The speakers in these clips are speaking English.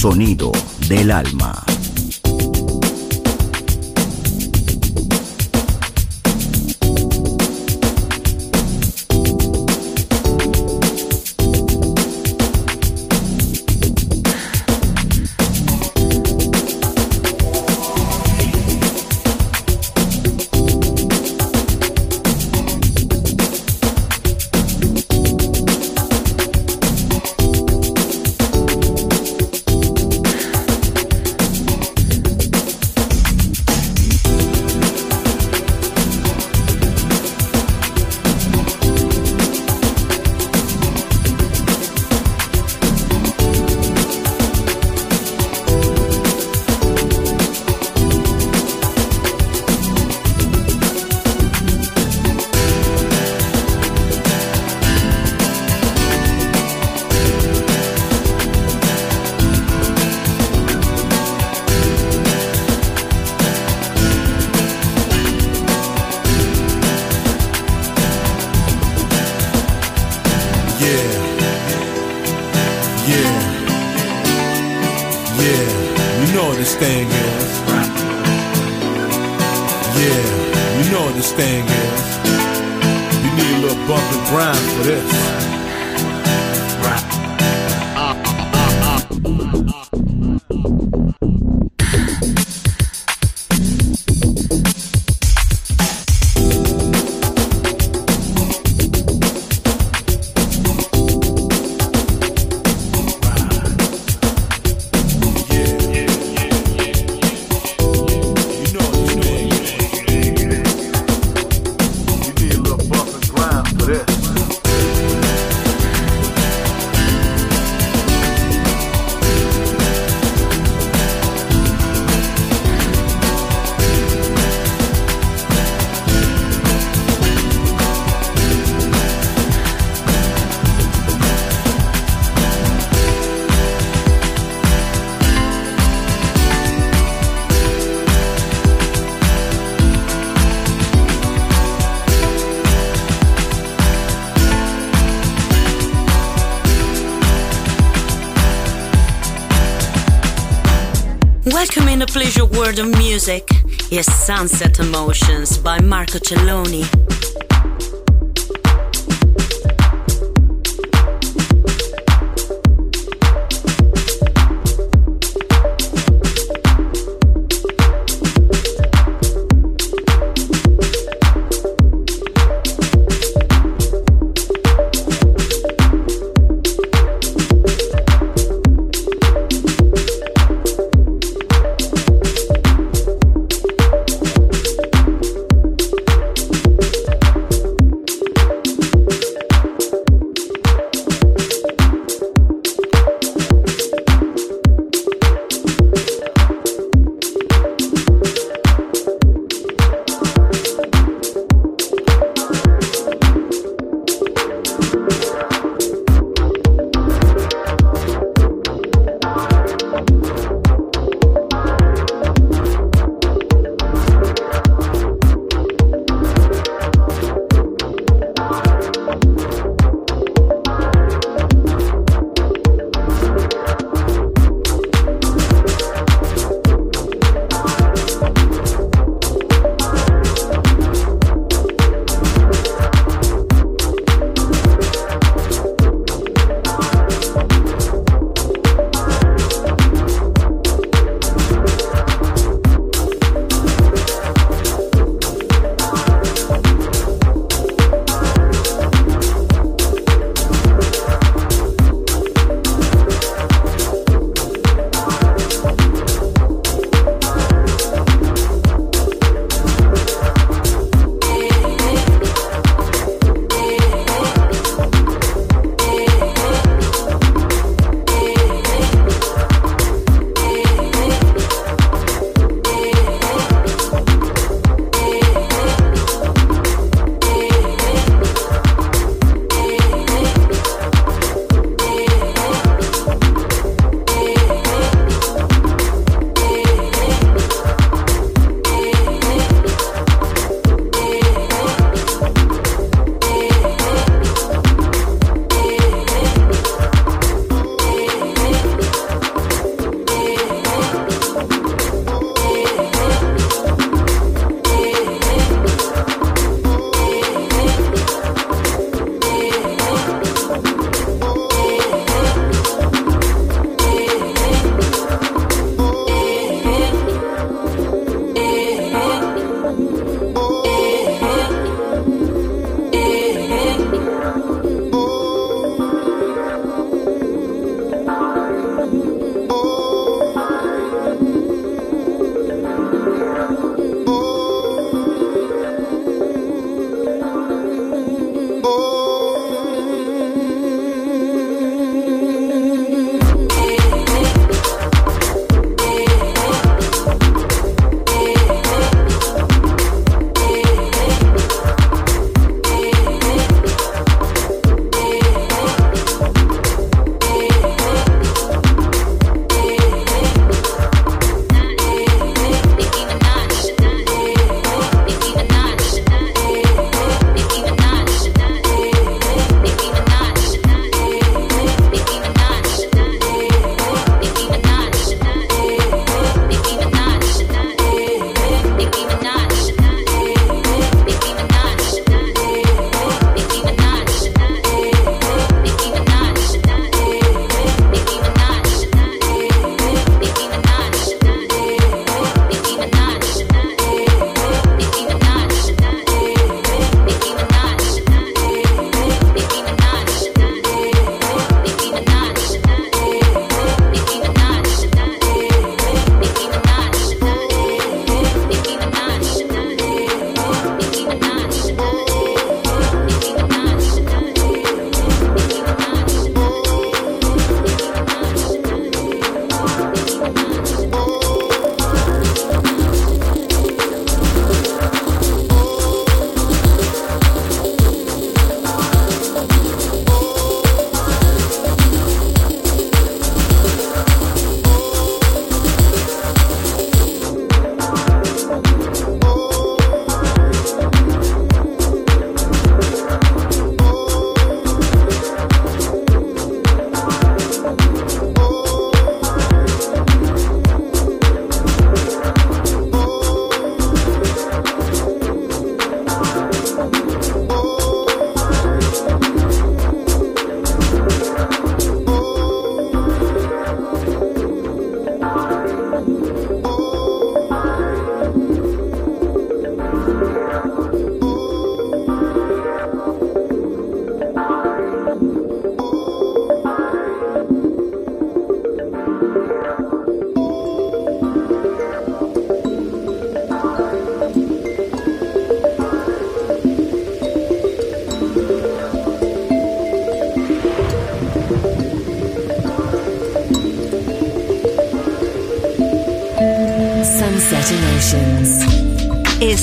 Sonido del alma. Is Sunset Emotions by Marco Celloni.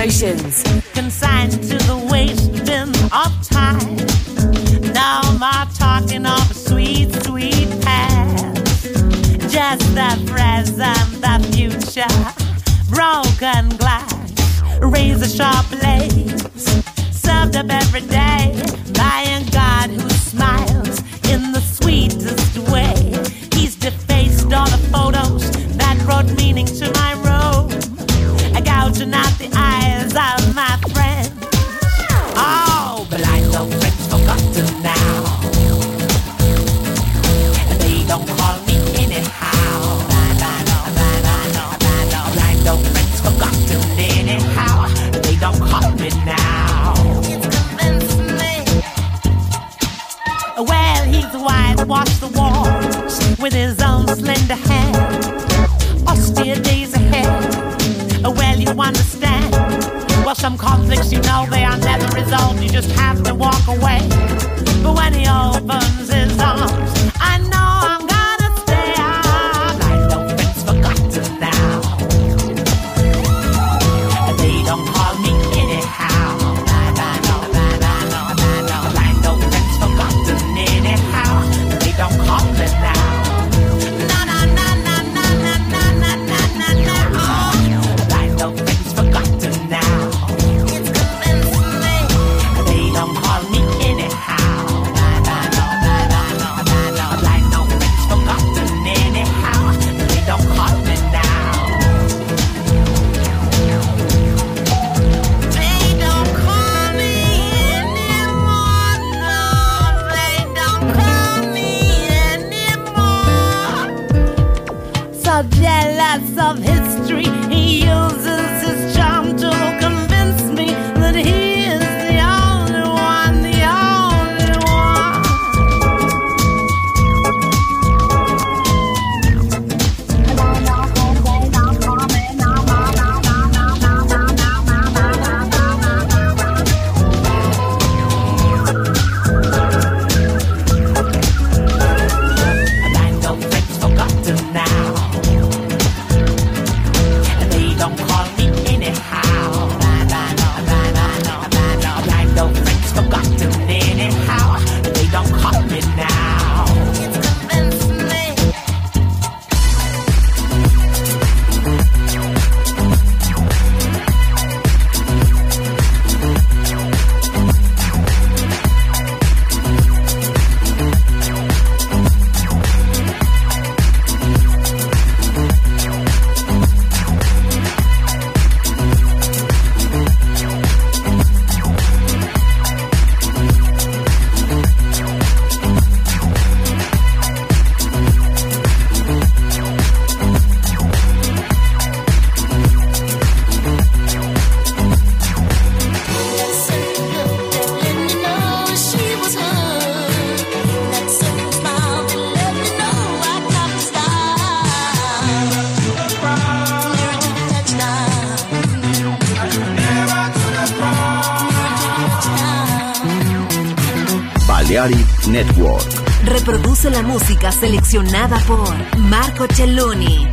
Emotions. Consigned to the waste bin of time. No more talking of a sweet, sweet past. Just the present, the future. Broken glass, razor sharp blades. Served up every day by a God who smiles in the sweetest way. He's defaced all the photos that brought meaning to my room, out the eyes slender. Austere days ahead. Well, you understand. Well, some conflicts, you know, they are never resolved. You just have to walk away. But when he opens his arms, seleccionada por Marco Celloni.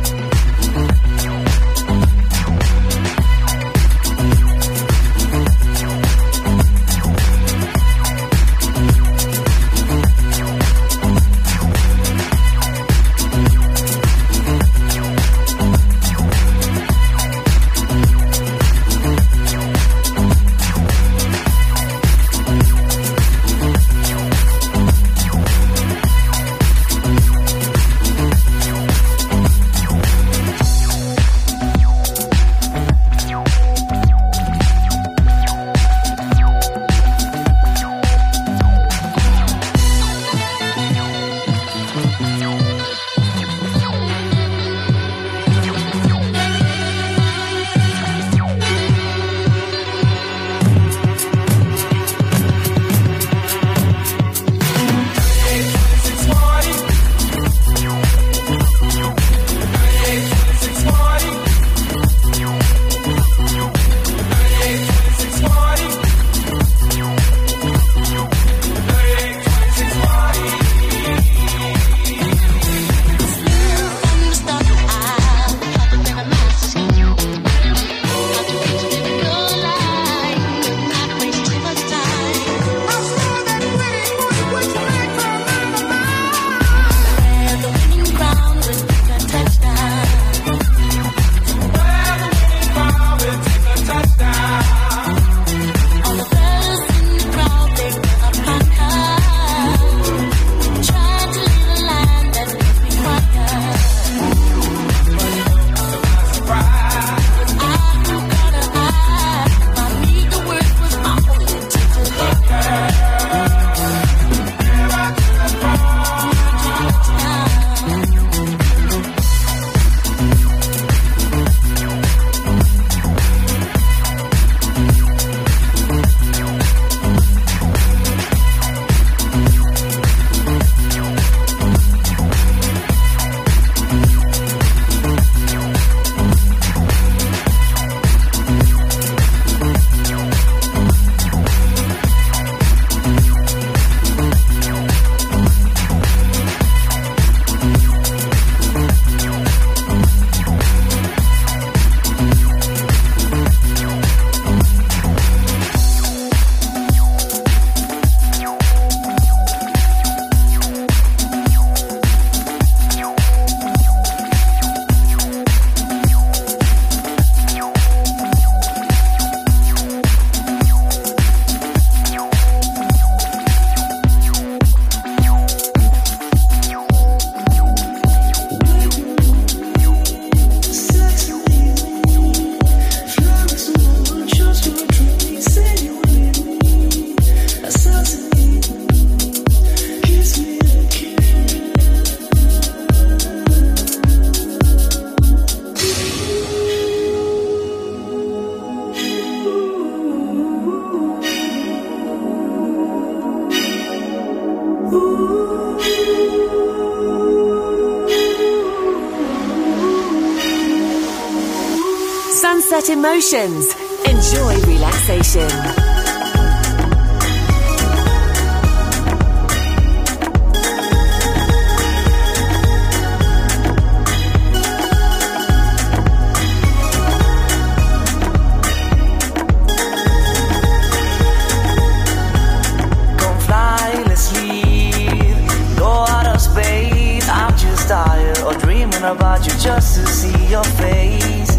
To see your face.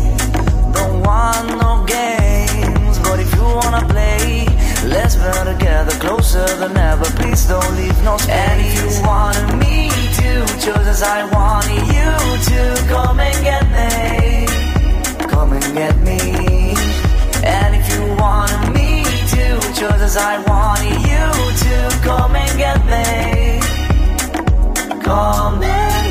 Don't want no games, but if you wanna play, let's run together closer than ever. Please don't leave no space. And if you wanted me to, just as I wanted you to, come and get me. Come and get me. And if you wanted me to, just as I wanted you to, come and get me. Come and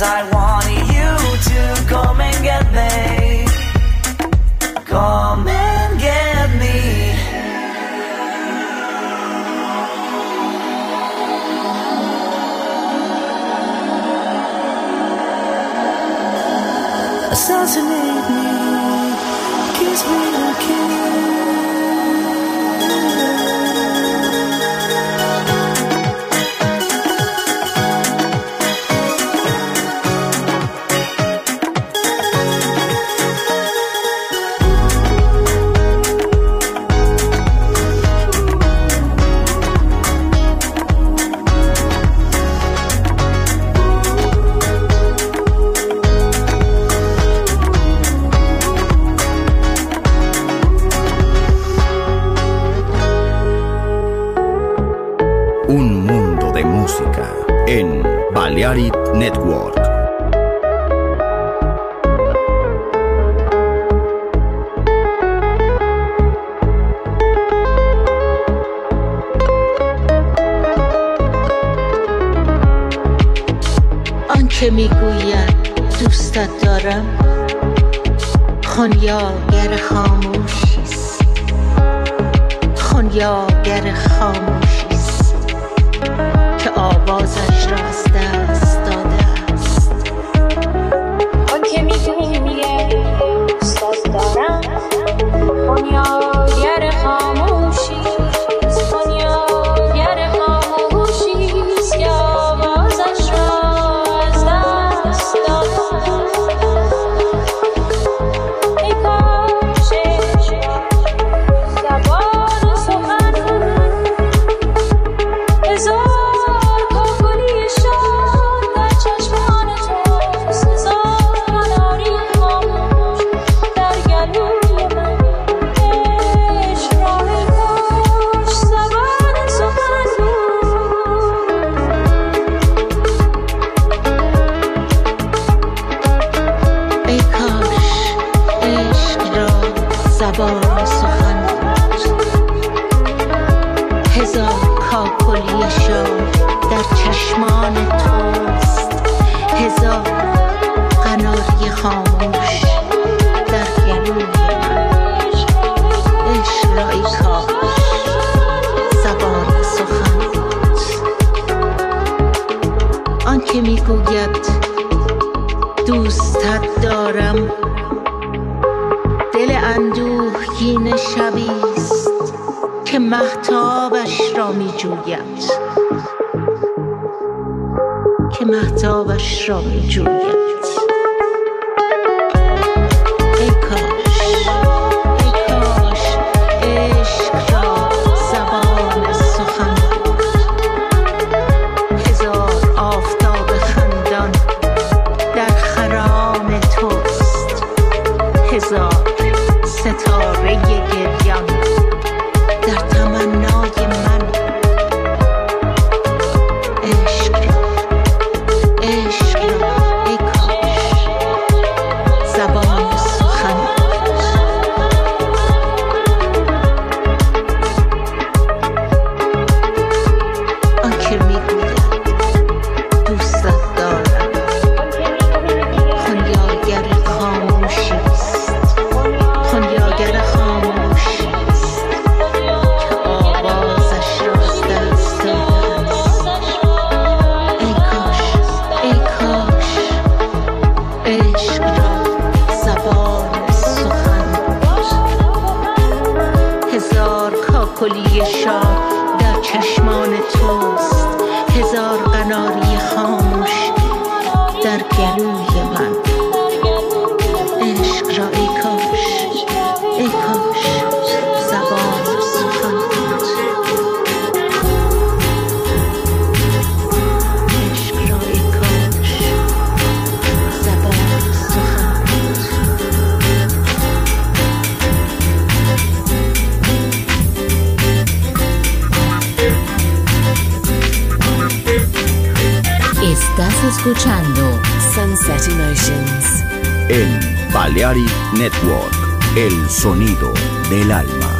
as I wanted you to, come and get me. Come and get me. Assassinate زبان سخن هزار کاکلی شاد در چشمان توست. هزار قناری خاموش در گلوی من. عشق را ای کاش زبان سخن آنکه می‌گوید محتابش را می جوید که محتابش را می جوید کلی شاد در چشمان تو. en Balearic Network, el sonido del alma.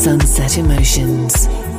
Sunset Emotions.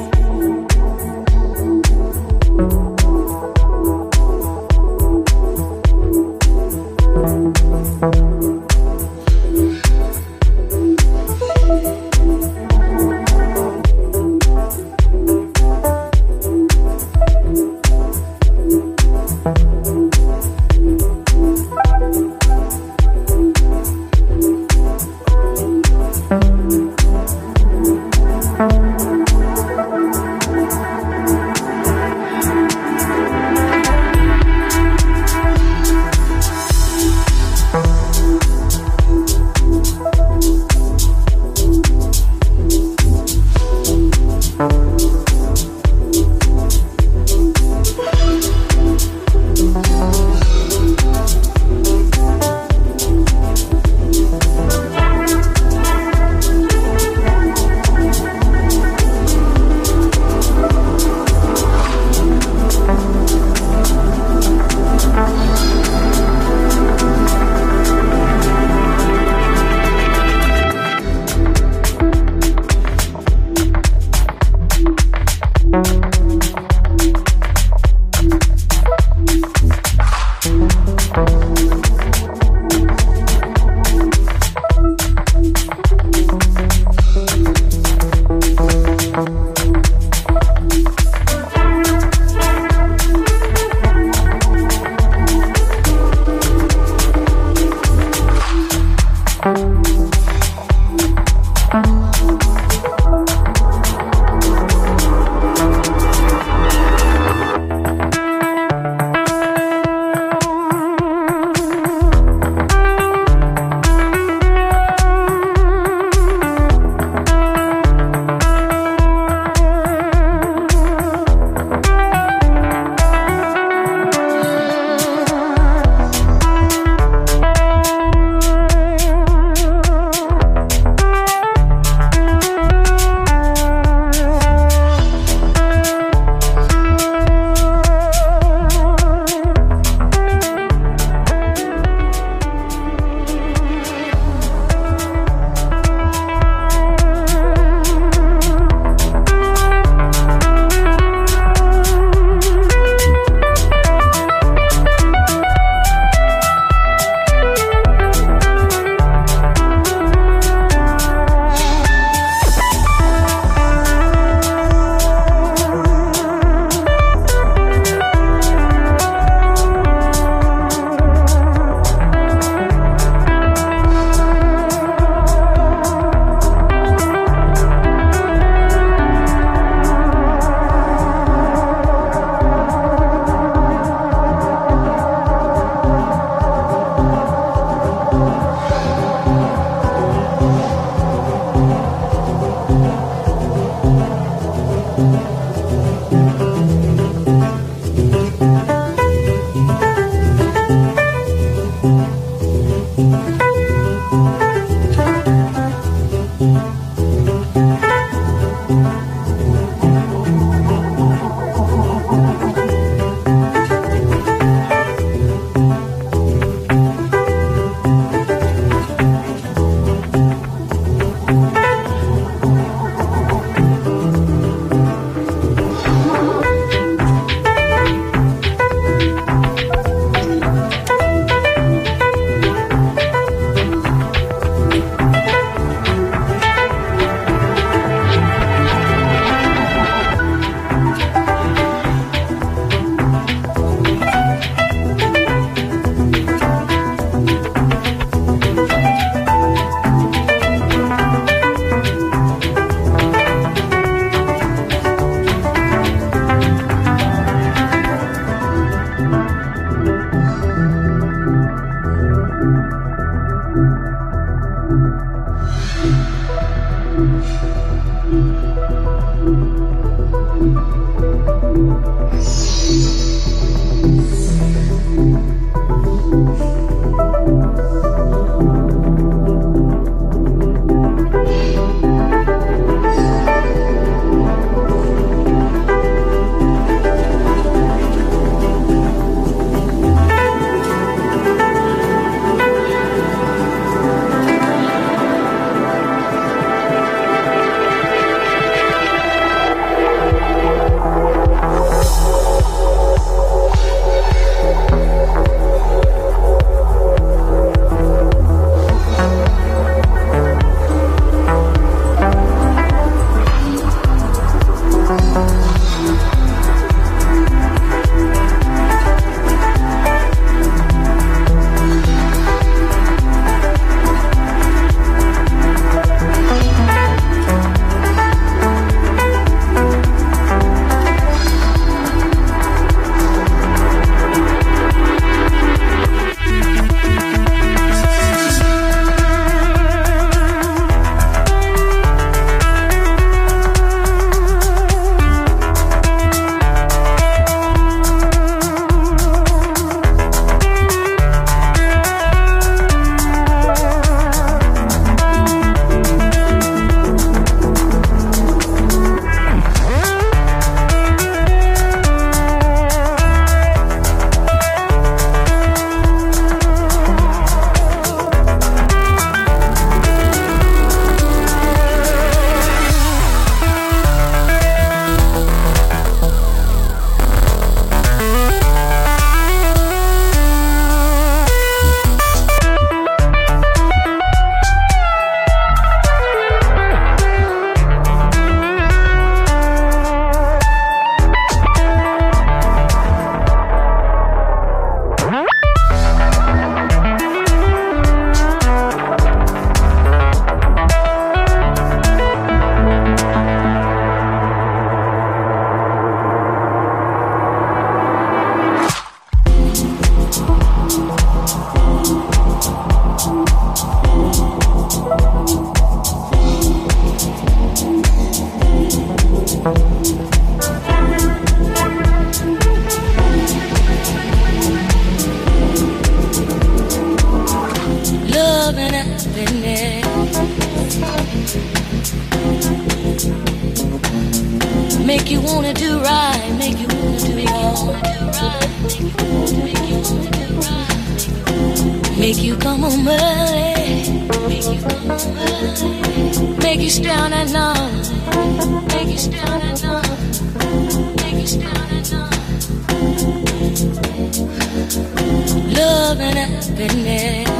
an happiness.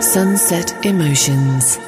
Sunset Emotions.